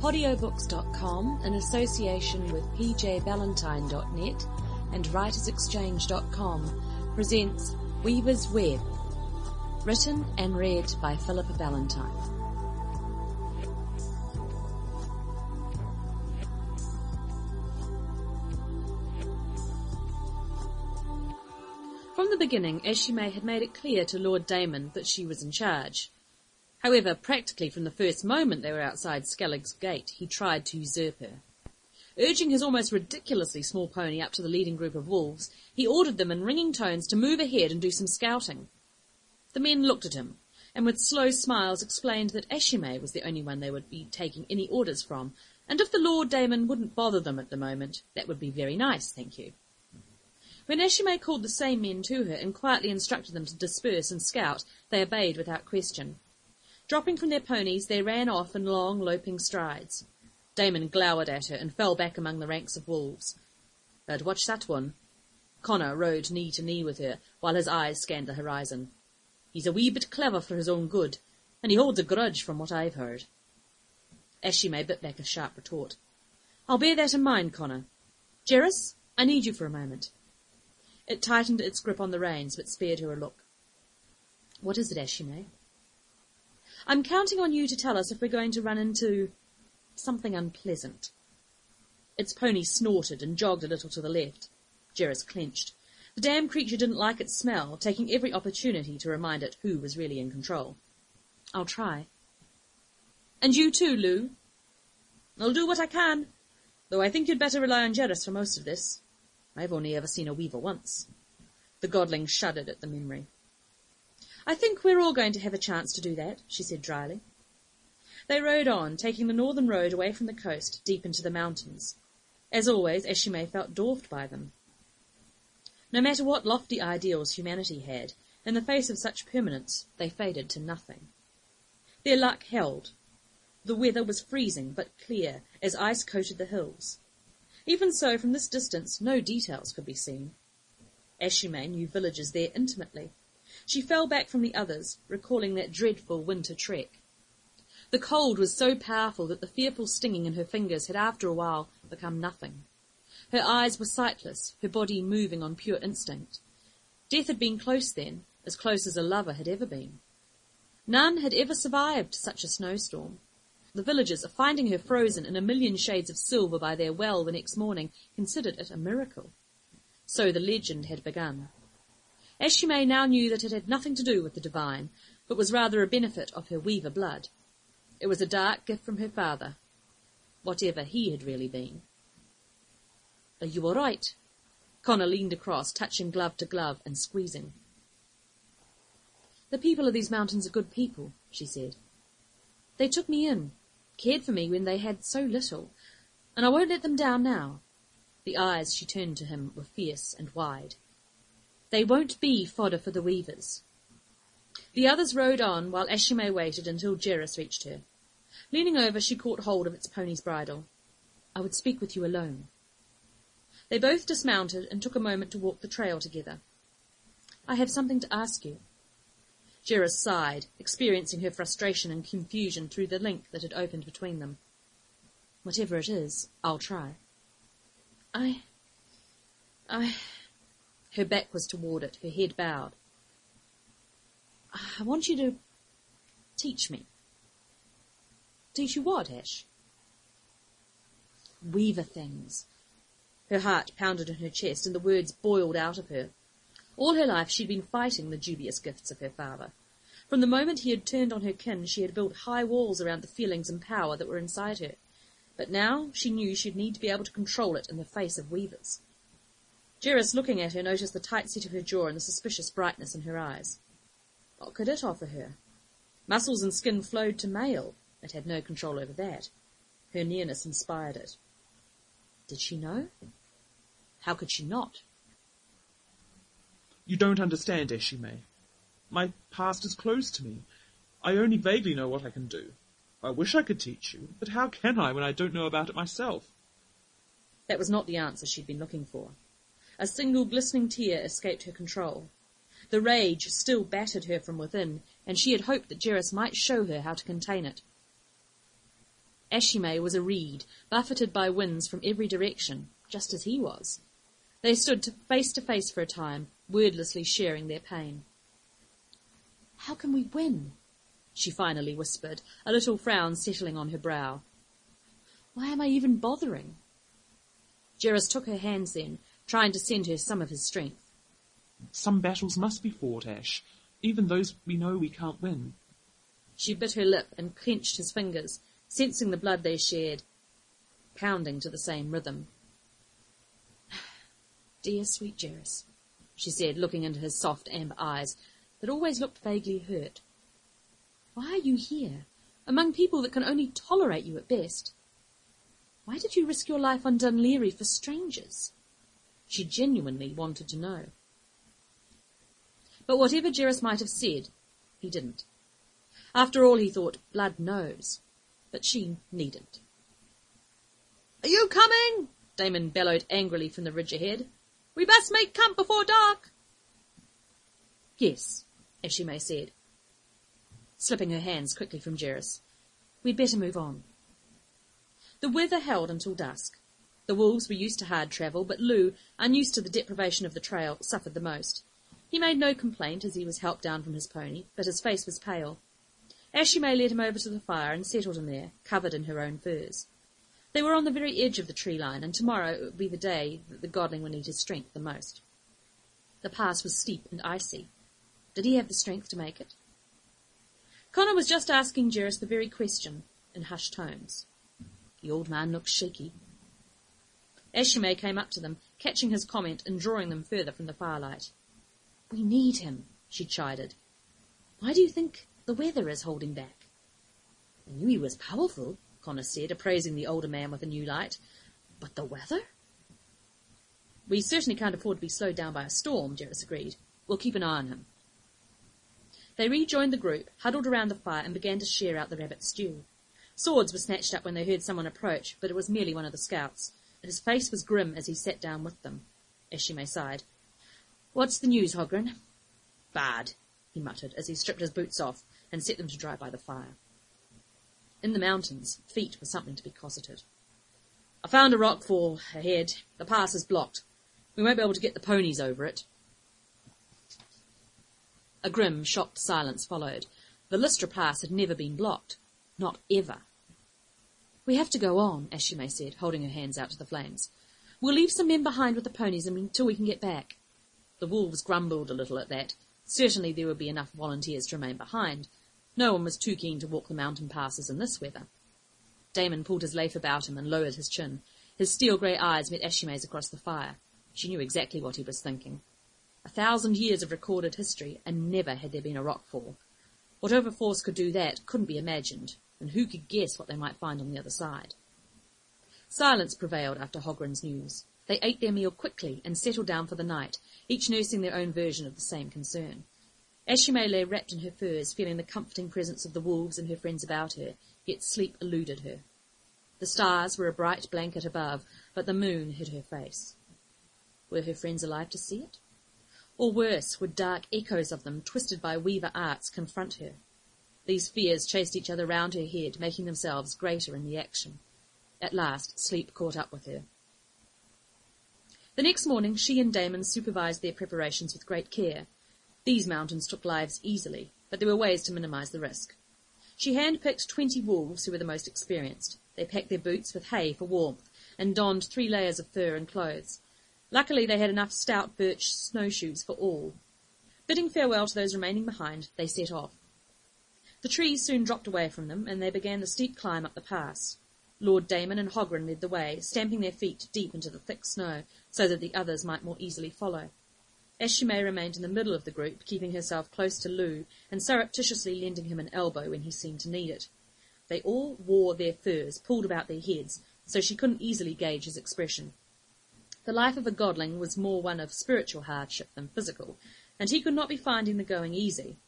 Audiobooks.com, in association with pjballantyne.net and writersexchange.com, presents Weaver's Web, written and read by Philippa Ballantine. From the beginning, Ashi'mei had made it clear to Lord Damon that she was in charge. However, practically from the first moment they were outside Skellig's gate, he tried to usurp her. Urging his almost ridiculously small pony up to the leading group of wolves, he ordered them in ringing tones to move ahead and do some scouting. The men looked at him, and with slow smiles explained that Ashi'mei was the only one they would be taking any orders from, and if the Lord Damon wouldn't bother them at the moment, that would be very nice, thank you. When Ashi'mei called the same men to her and quietly instructed them to disperse and scout, they obeyed without question. Dropping from their ponies, they ran off in long, loping strides. Damon glowered at her and fell back among the ranks of wolves. But watch that one. Connor rode knee to knee with her, while his eyes scanned the horizon. He's a wee bit clever for his own good, and he holds a grudge from what I've heard. Ashi'mei bit back a sharp retort. I'll bear that in mind, Connor. Jerris, I need you for a moment. It tightened its grip on the reins, but spared her a look. What is it, Ashi'mei? I'm counting on you to tell us if we're going to run into something unpleasant. Its pony snorted and jogged a little to the left. Jerris clenched. The damn creature didn't like its smell, taking every opportunity to remind it who was really in control. I'll try. And you too, Lou. I'll do what I can, though I think you'd better rely on Jerris for most of this. I've only ever seen a weaver once. The godling shuddered at the memory. I think we're all going to have a chance to do that, she said dryly. They rode on, taking the northern road away from the coast, deep into the mountains. As always, Ashi'mei felt dwarfed by them. No matter what lofty ideals humanity had, in the face of such permanence, they faded to nothing. Their luck held. The weather was freezing but clear, as ice coated the hills. Even so, from this distance, no details could be seen. Ashi'mei knew villages there intimately, she fell back from the others, recalling that dreadful winter trek. The cold was so powerful that the fearful stinging in her fingers had after a while become nothing. Her eyes were sightless, her body moving on pure instinct. Death had been close then, as close as a lover had ever been. None had ever survived such a snowstorm. The villagers, finding her frozen in a million shades of silver by their well the next morning, considered it a miracle. So the legend had begun. Ashi'mei now knew that it had nothing to do with the divine, but was rather a benefit of her weaver blood. It was a dark gift from her father, whatever he had really been. Are you all right? Connor leaned across, touching glove to glove and squeezing. The people of these mountains are good people, she said. They took me in, cared for me when they had so little, and I won't let them down now. The eyes she turned to him were fierce and wide. They won't be fodder for the weavers. The others rode on while Ashi'mei waited until Jerris reached her. Leaning over, she caught hold of its pony's bridle. I would speak with you alone. They both dismounted and took a moment to walk the trail together. I have something to ask you. Jerris sighed, experiencing her frustration and confusion through the link that had opened between them. Whatever it is, I'll try. I... I... Her back was toward it, her head bowed. I want you to teach me. Teach you what, Ash? Weaver things. Her heart pounded in her chest and the words boiled out of her. All her life she'd been fighting the dubious gifts of her father. From the moment he had turned on her kin, she had built high walls around the feelings and power that were inside her. But now she knew she'd need to be able to control it in the face of weavers. Jerris, looking at her, noticed the tight set of her jaw and the suspicious brightness in her eyes. What could it offer her? Muscles and skin flowed to male. It had no control over that. Her nearness inspired it. Did she know? How could she not? You don't understand, Ashi'mei. My past is closed to me. I only vaguely know what I can do. I wish I could teach you, but how can I when I don't know about it myself? That was not the answer she'd been looking for. A single glistening tear escaped her control. The rage still battered her from within, and she had hoped that Jerris might show her how to contain it. Ashi'mei was a reed, buffeted by winds from every direction, just as he was. They stood face to face for a time, wordlessly sharing their pain. How can we win? she finally whispered, a little frown settling on her brow. Why am I even bothering? Jerris took her hands then, trying to send her some of his strength. Some battles must be fought, Ash, even those we know we can't win. She bit her lip and clenched his fingers, sensing the blood they shared, pounding to the same rhythm. Dear sweet Jerris, she said, looking into his soft amber eyes that always looked vaguely hurt. Why are you here, among people that can only tolerate you at best? Why did you risk your life on Dun Laoghaire for strangers? She genuinely wanted to know. But whatever Jerris might have said, he didn't. After all, he thought, blood knows. But she needn't. Are you coming? Damon bellowed angrily from the ridge ahead. We must make camp before dark. Yes, Ashi'mei said, slipping her hands quickly from Jerris. We'd better move on. The weather held until dusk. The wolves were used to hard travel, but Lou, unused to the deprivation of the trail, suffered the most. He made no complaint as he was helped down from his pony, but his face was pale. Ashi'mei led him over to the fire and settled him there, covered in her own furs. They were on the very edge of the tree line, and tomorrow it would be the day that the godling would need his strength the most. The pass was steep and icy. Did he have the strength to make it? Connor was just asking Jerris the very question, in hushed tones. The old man looked shaky. Ashi'mei came up to them, catching his comment and drawing them further from the firelight. We need him, she chided. Why do you think the weather is holding back? I knew he was powerful, Connor said, appraising the older man with a new light. But the weather? We certainly can't afford to be slowed down by a storm, Jerris agreed. We'll keep an eye on him. They rejoined the group, huddled around the fire, and began to share out the rabbit stew. Swords were snatched up when they heard someone approach, but it was merely one of the scouts. His face was grim as he sat down with them. Ashi'mei sighed. What's the news, Hogren? Bad, he muttered as he stripped his boots off and set them to dry by the fire. In the mountains, feet were something to be cosseted. I found a rock fall ahead. The pass is blocked. We won't be able to get the ponies over it. A grim, shocked silence followed. The Lystra Pass had never been blocked. Not ever. We have to go on, Ashi'mei said, holding her hands out to the flames. We'll leave some men behind with the ponies until we can get back. The wolves grumbled a little at that. Certainly there would be enough volunteers to remain behind. No one was too keen to walk the mountain passes in this weather. Damon pulled his laugh about him and lowered his chin. His steel grey eyes met Ashi'mei's across the fire. She knew exactly what he was thinking. A thousand years of recorded history, and never had there been a rockfall. Whatever force could do that couldn't be imagined, and who could guess what they might find on the other side? Silence prevailed after Hogren's news. They ate their meal quickly and settled down for the night, each nursing their own version of the same concern. Ashi'mei lay wrapped in her furs, feeling the comforting presence of the wolves and her friends about her, yet sleep eluded her. The stars were a bright blanket above, but the moon hid her face. Were her friends alive to see it? Or worse, would dark echoes of them, twisted by weaver arts, confront her? These fears chased each other round her head, making themselves greater in the action. At last, sleep caught up with her. The next morning, she and Damon supervised their preparations with great care. These mountains took lives easily, but there were ways to minimize the risk. She hand-picked twenty wolves who were the most experienced. They packed their boots with hay for warmth and donned three layers of fur and clothes. Luckily, they had enough stout birch snowshoes for all. Bidding farewell to those remaining behind, they set off. The trees soon dropped away from them, and they began the steep climb up the pass. Lord Damon and Hogren led the way, stamping their feet deep into the thick snow, so that the others might more easily follow. Ashi'mei remained in the middle of the group, keeping herself close to Lou and surreptitiously lending him an elbow when he seemed to need it. They all wore their furs pulled about their heads, so she couldn't easily gauge his expression. The life of a godling was more one of spiritual hardship than physical, and he could not be finding the going easy.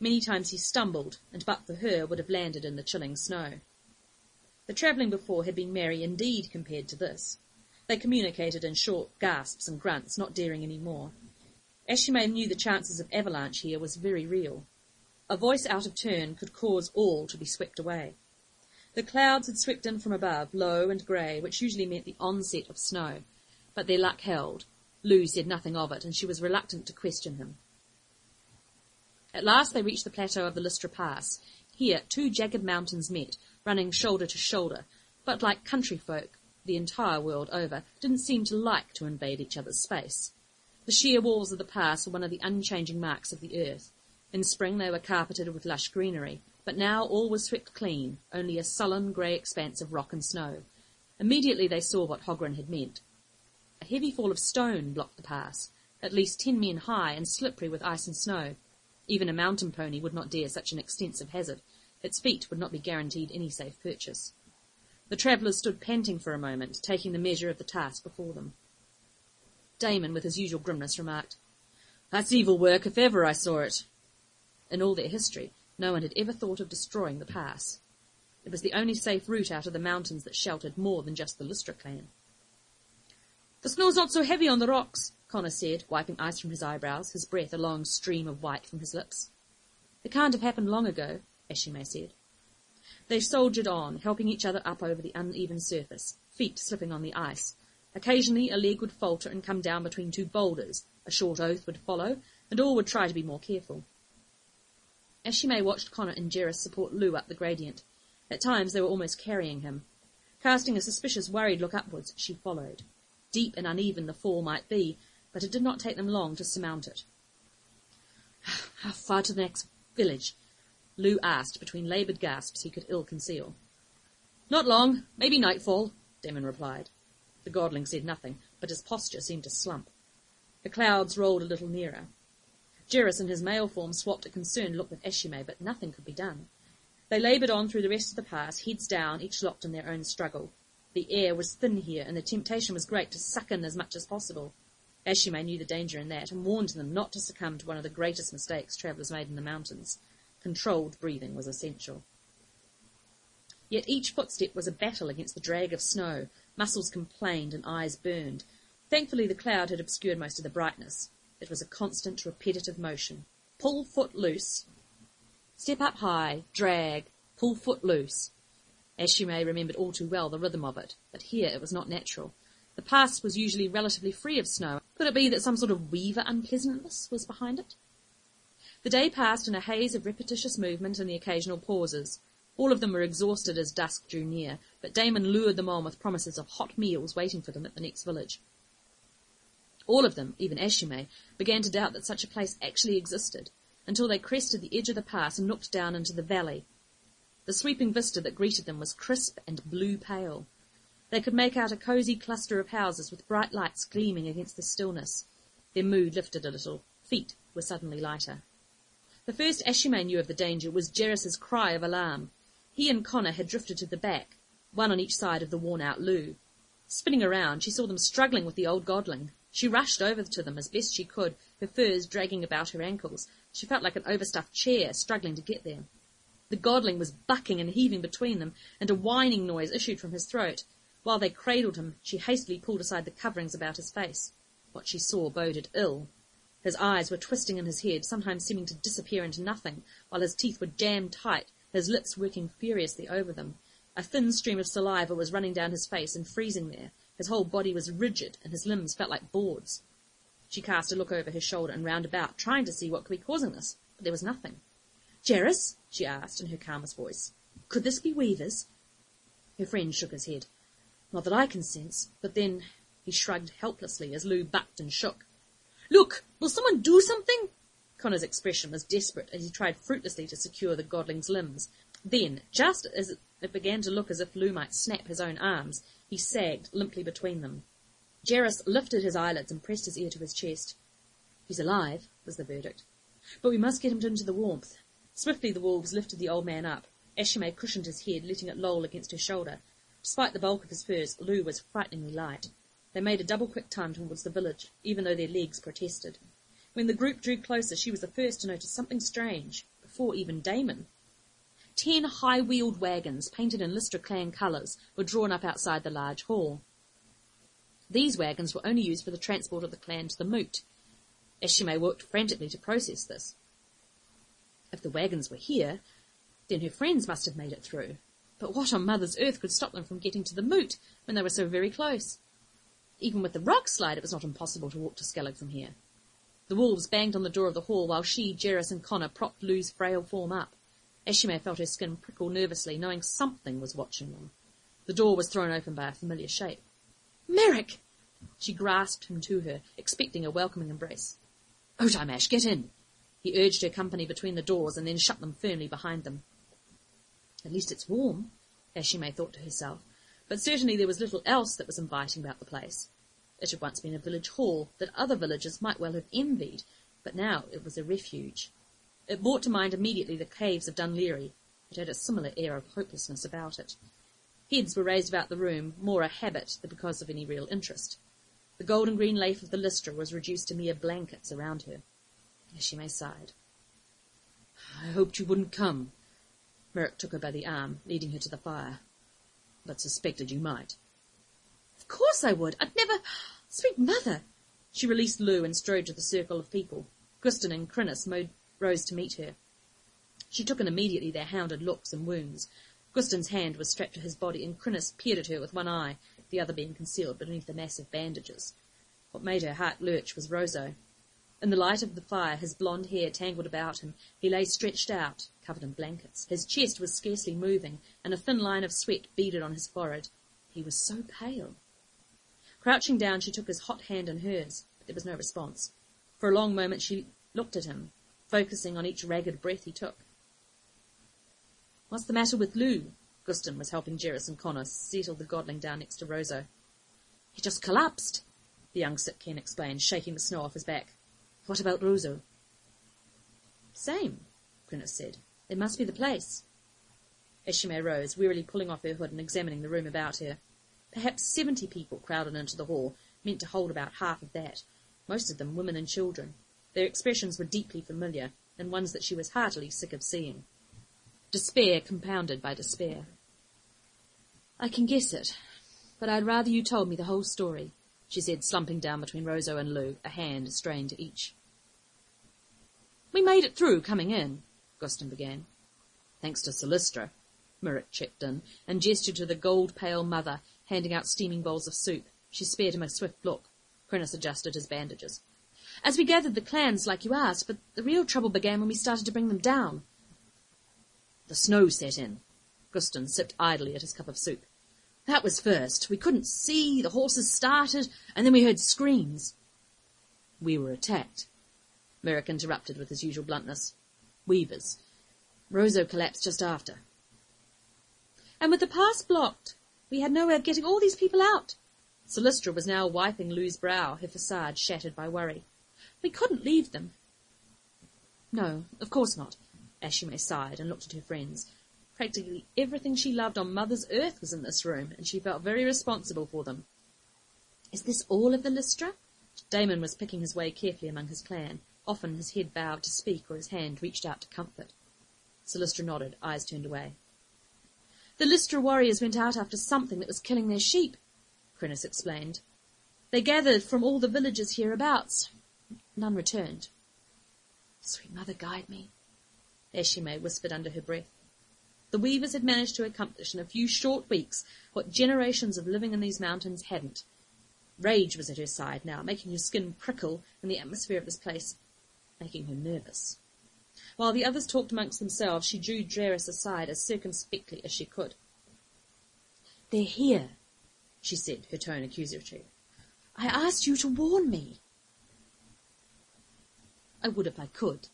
Many times he stumbled, and but for her would have landed in the chilling snow. The travelling before had been merry indeed compared to this. They communicated in short gasps and grunts, not daring any more. Ashi'mei knew the chances of avalanche here was very real. A voice out of turn could cause all to be swept away. The clouds had swept in from above, low and grey, which usually meant the onset of snow, but their luck held. Lou said nothing of it, and she was reluctant to question him. At last they reached the plateau of the Lystra Pass. Here two jagged mountains met, running shoulder to shoulder, but like country folk the entire world over, didn't seem to like to invade each other's space. The sheer walls of the pass were one of the unchanging marks of the earth. In spring they were carpeted with lush greenery, but now all was swept clean, only a sullen grey expanse of rock and snow. Immediately they saw what Hogren had meant. A heavy fall of stone blocked the pass, at least ten men high and slippery with ice and snow. Even a mountain pony would not dare such an extensive hazard. Its feet would not be guaranteed any safe purchase. The travellers stood panting for a moment, taking the measure of the task before them. Damon, with his usual grimness, remarked, That's evil work if ever I saw it. In all their history, no one had ever thought of destroying the pass. It was the only safe route out of the mountains that sheltered more than just the Lystra clan. The snow's not so heavy on the rocks, Connor said, wiping ice from his eyebrows, his breath a long stream of white from his lips. It can't have happened long ago, Ashi'mei said. They soldiered on, helping each other up over the uneven surface, feet slipping on the ice, Occasionally a leg would falter and come down between two boulders, a short oath would follow, and all would try to be more careful. Ashi'mei watched Connor and Jerris support Lou up the gradient. At times they were almost carrying him. Casting a suspicious, worried look upwards, she followed. Deep and uneven the fall might be, but it did not take them long to surmount it. How far to the next village? Lou asked between laboured gasps he could ill conceal. Not long, maybe nightfall, Damon replied. The godling said nothing, but his posture seemed to slump. The clouds rolled a little nearer. Jerris in his male form swapped a concerned look with Ashi'mei, but nothing could be done. They laboured on through the rest of the pass, heads down, each locked in their own struggle. The air was thin here, and the temptation was great to suck in as much as possible. Ashi'mei knew the danger in that, and warned them not to succumb to one of the greatest mistakes travellers made in the mountains. Controlled breathing was essential. Yet each footstep was a battle against the drag of snow, Muscles complained and eyes burned. Thankfully the cloud had obscured most of the brightness. It was a constant, repetitive motion. Pull foot loose. Step up high. Drag. Pull foot loose. Ashi'mei remembered all too well the rhythm of it, but here it was not natural. The pass was usually relatively free of snow. Could it be that some sort of weaver unpleasantness was behind it? The day passed in a haze of repetitious movement and the occasional pauses. All of them were exhausted as dusk drew near, but Damon lured them on with promises of hot meals waiting for them at the next village. All of them, even Ashi'mei, began to doubt that such a place actually existed, until they crested the edge of the pass and looked down into the valley. The sweeping vista that greeted them was crisp and blue pale. They could make out a cosy cluster of houses with bright lights gleaming against the stillness. Their mood lifted a little. Feet were suddenly lighter. The first Ashi'mei knew of the danger was Jerris's cry of alarm. He and Connor had drifted to the back, one on each side of the worn-out Lou. Spinning around, she saw them struggling with the old godling. She rushed over to them as best she could, her furs dragging about her ankles. She felt like an overstuffed chair, struggling to get there. The godling was bucking and heaving between them, and a whining noise issued from his throat. While they cradled him, she hastily pulled aside the coverings about his face. What she saw boded ill. His eyes were twisting in his head, sometimes seeming to disappear into nothing, while his teeth were jammed tight his lips working furiously over them. A thin stream of saliva was running down his face and freezing there. His whole body was rigid, and his limbs felt like boards. She cast a look over his shoulder and round about, trying to see what could be causing this, but there was nothing. Jerris? she asked in her calmest voice. Could this be Weavers? Her friend shook his head. Not that I can sense, but then he shrugged helplessly as Lou bucked and shook. Look, will someone do something? Connor's expression was desperate as he tried fruitlessly to secure the godling's limbs. Then, just as it began to look as if Lou might snap his own arms, he sagged limply between them. Jerris lifted his eyelids and pressed his ear to his chest. He's alive, was the verdict. But we must get him into the warmth. Swiftly the wolves lifted the old man up. Ashi'mei cushioned his head, letting it loll against her shoulder. Despite the bulk of his furs, Lou was frighteningly light. They made a double quick time towards the village, even though their legs protested. When the group drew closer, she was the first to notice something strange, before even Damon. Ten high-wheeled wagons, painted in Lystra clan colours, were drawn up outside the large hall. These wagons were only used for the transport of the clan to the moot. Ashi'mei worked frantically to process this. If the wagons were here, then her friends must have made it through. But what on mother's earth could stop them from getting to the moot when they were so very close? Even with the rock slide, it was not impossible to walk to Skellig from here. The wolves banged on the door of the hall while she, Jerris, and Connor propped Lou's frail form up. Ashi'mei felt her skin prickle nervously, knowing something was watching them. The door was thrown open by a familiar shape. Merrick! She grasped him to her, expecting a welcoming embrace. Otimash, get in! He urged her company between the doors and then shut them firmly behind them. At least it's warm, Ashi'mei thought to herself, but certainly there was little else that was inviting about the place. It had once been a village hall that other villagers might well have envied, but now it was a refuge. It brought to mind immediately the caves of Dunleary. It had a similar air of hopelessness about it. Heads were raised about the room, more a habit than because of any real interest. The golden green lace of the Lystra was reduced to mere blankets around her. Ashi'mei sighed. I hoped you wouldn't come. Merrick took her by the arm, leading her to the fire. But suspected you might. Of course I would. I'd never... Sweet mother! She released Lou and strode to the circle of people. Guston and Crinnis rose to meet her. She took in immediately their hounded looks and wounds. Guston's hand was strapped to his body, and Crinnis peered at her with one eye, the other being concealed beneath the massive bandages. What made her heart lurch was Roseau. In the light of the fire, his blond hair tangled about him, he lay stretched out, covered in blankets. His chest was scarcely moving, and a thin line of sweat beaded on his forehead. He was so pale. Crouching down, she took his hot hand in hers, but there was no response. For a long moment she looked at him, focusing on each ragged breath he took. What's the matter with Lou? Guston was helping Jerris and Connor settle the godling down next to Roseau. He just collapsed, the young Sitken explained, shaking the snow off his back. What about Roseau? Same, Crinnis said. It must be the place. Ashi'mei rose, wearily pulling off her hood and examining the room about her. Perhaps seventy people crowded into the hall, meant to hold about half of that, most of them women and children. Their expressions were deeply familiar, and ones that she was heartily sick of seeing. Despair compounded by despair. I can guess it, but I'd rather you told me the whole story, she said, slumping down between Roseau and Lou, a hand strained to each. We made it through coming in, Guston began. Thanks to Solistra, Merrick chipped in, and gestured to the gold-pale mother, handing out steaming bowls of soup. She spared him a swift look. Crinnis adjusted his bandages. As we gathered the clans like you asked, but the real trouble began when we started to bring them down. The snow set in. Guston sipped idly at his cup of soup. That was first. We couldn't see, the horses started, and then we heard screams. We were attacked. Merrick interrupted with his usual bluntness. Weavers. Roseau collapsed just after. And with the pass blocked, we had no way of getting all these people out. Solistra was now wiping Lou's brow, her facade shattered by worry. We couldn't leave them. No, of course not. Ashi'mei sighed and looked at her friends. Practically everything she loved on Mother's Earth was in this room, and she felt very responsible for them. Is this all of the Lystra? Damon was picking his way carefully among his clan. Often his head bowed to speak or his hand reached out to comfort. Solistra nodded, eyes turned away. The Lystra warriors went out after something that was killing their sheep, Crinnis explained. They gathered from all the villages hereabouts. None returned. Sweet mother, guide me, Ashi'mei whispered under her breath. The weavers had managed to accomplish in a few short weeks what generations of living in these mountains hadn't. Rage was at her side now, making her skin prickle in the atmosphere of this place, making her nervous. While the others talked amongst themselves, she drew Jerris aside as circumspectly as she could. They're here, she said, her tone accusatory. I asked you to warn me. I would if I could,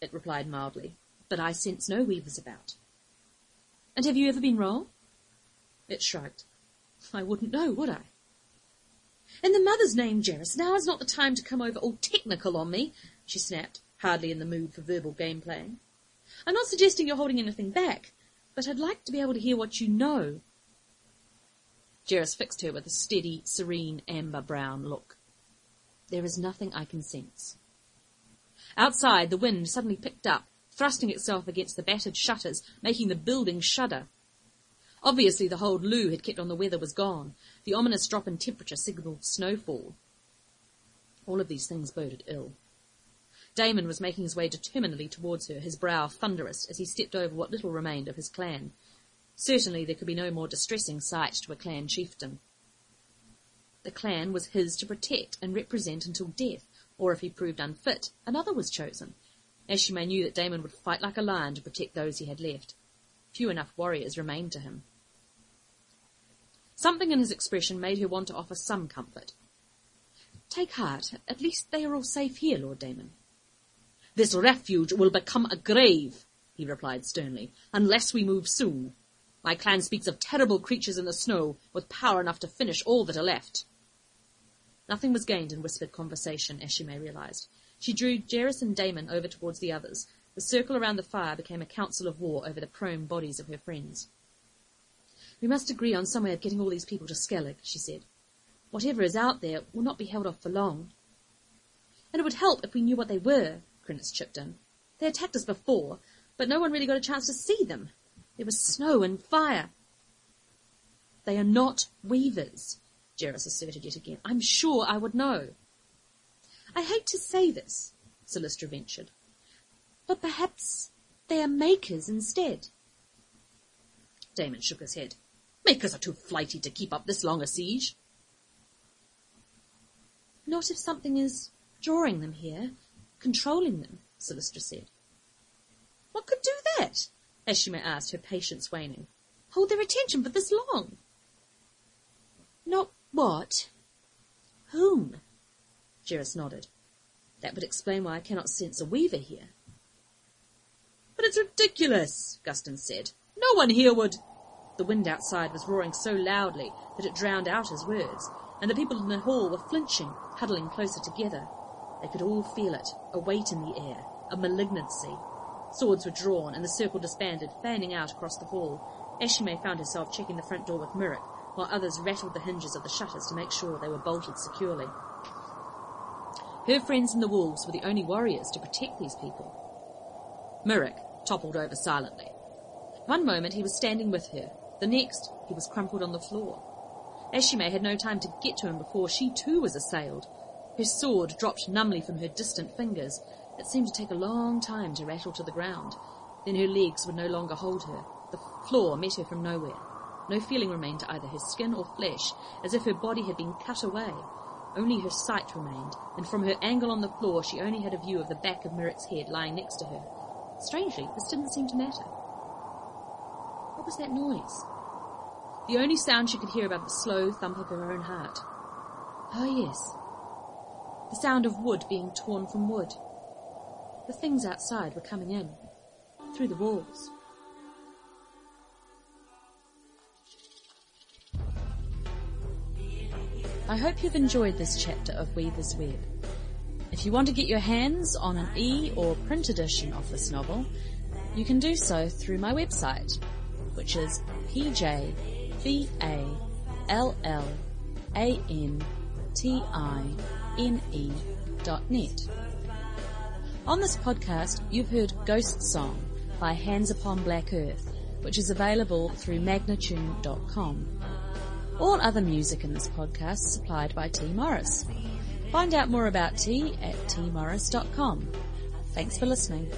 it replied mildly, but I sense no weavers about. And have you ever been wrong? It shrugged. I wouldn't know, would I? In the mother's name, Jerris, now is not the time to come over all technical on me, she snapped, hardly in the mood for verbal game playing. I'm not suggesting you're holding anything back, but I'd like to be able to hear what you know. Jerris fixed her with a steady, serene, amber brown look. There is nothing I can sense. Outside, the wind suddenly picked up, thrusting itself against the battered shutters, making the building shudder. Obviously, the hold Lou had kept on the weather was gone. The ominous drop in temperature signalled snowfall. All of these things boded ill. Damon was making his way determinedly towards her, his brow thunderous as he stepped over what little remained of his clan. Certainly there could be no more distressing sight to a clan chieftain. The clan was his to protect and represent until death, or if he proved unfit, another was chosen. Ashi'mei knew that Damon would fight like a lion to protect those he had left. Few enough warriors remained to him. Something in his expression made her want to offer some comfort. Take heart. At least they are all safe here, Lord Damon. This refuge will become a grave, he replied sternly, unless we move soon. My clan speaks of terrible creatures in the snow with power enough to finish all that are left. Nothing was gained in whispered conversation, As she Ashi'mei realized. She drew Jerris and Damon over towards the others. The circle around the fire became a council of war over the prone bodies of her friends. We must agree on some way of getting all these people to Skellig, she said. Whatever is out there will not be held off for long. And it would help if we knew what they were, Crinnis chipped in. They attacked us before, but no one really got a chance to see them. There was snow and fire. They are not weavers, Jerris asserted yet again. I'm sure I would know. I hate to say this, Silystra ventured, but perhaps they are makers instead. Damon shook his head. Makers are too flighty to keep up this long a siege. Not if something is drawing them here, controlling them, Silystra said. What could do that? Ashi'mei asked, her patience waning. Hold their attention for this long. Not what? Whom? Jerris nodded. That would explain why I cannot sense a weaver here. But it's ridiculous, Guston said. No one here would... The wind outside was roaring so loudly that it drowned out his words, and the people in the hall were flinching, huddling closer together. They could all feel it, a weight in the air, a malignancy. Swords were drawn, and the circle disbanded, fanning out across the hall. Ashi'mei found herself checking the front door with Murik, while others rattled the hinges of the shutters to make sure they were bolted securely. Her friends and the wolves were the only warriors to protect these people. Murik toppled over silently. One moment he was standing with her, the next he was crumpled on the floor. Ashi'mei had no time to get to him before she too was assailed. Her sword dropped numbly from her distant fingers. It seemed to take a long time to rattle to the ground. Then her legs would no longer hold her. The floor met her from nowhere. No feeling remained to either her skin or flesh, as if her body had been cut away. Only her sight remained, and from her angle on the floor she only had a view of the back of Murik's head lying next to her. Strangely, this didn't seem to matter. What was that noise? The only sound she could hear above the slow thump of her own heart. Oh yes, the sound of wood being torn from wood. The things outside were coming in, through the walls. I hope you've enjoyed this chapter of Weaver's Web. If you want to get your hands on an e or print edition of this novel, you can do so through my website, which is pjballantyne.net. On this podcast, you've heard Ghost Song by Hands Upon Black Earth, which is available through magnatune.com. All other music in this podcast supplied by T. Morris. Find out more about T at tmorris.com. Thanks for listening.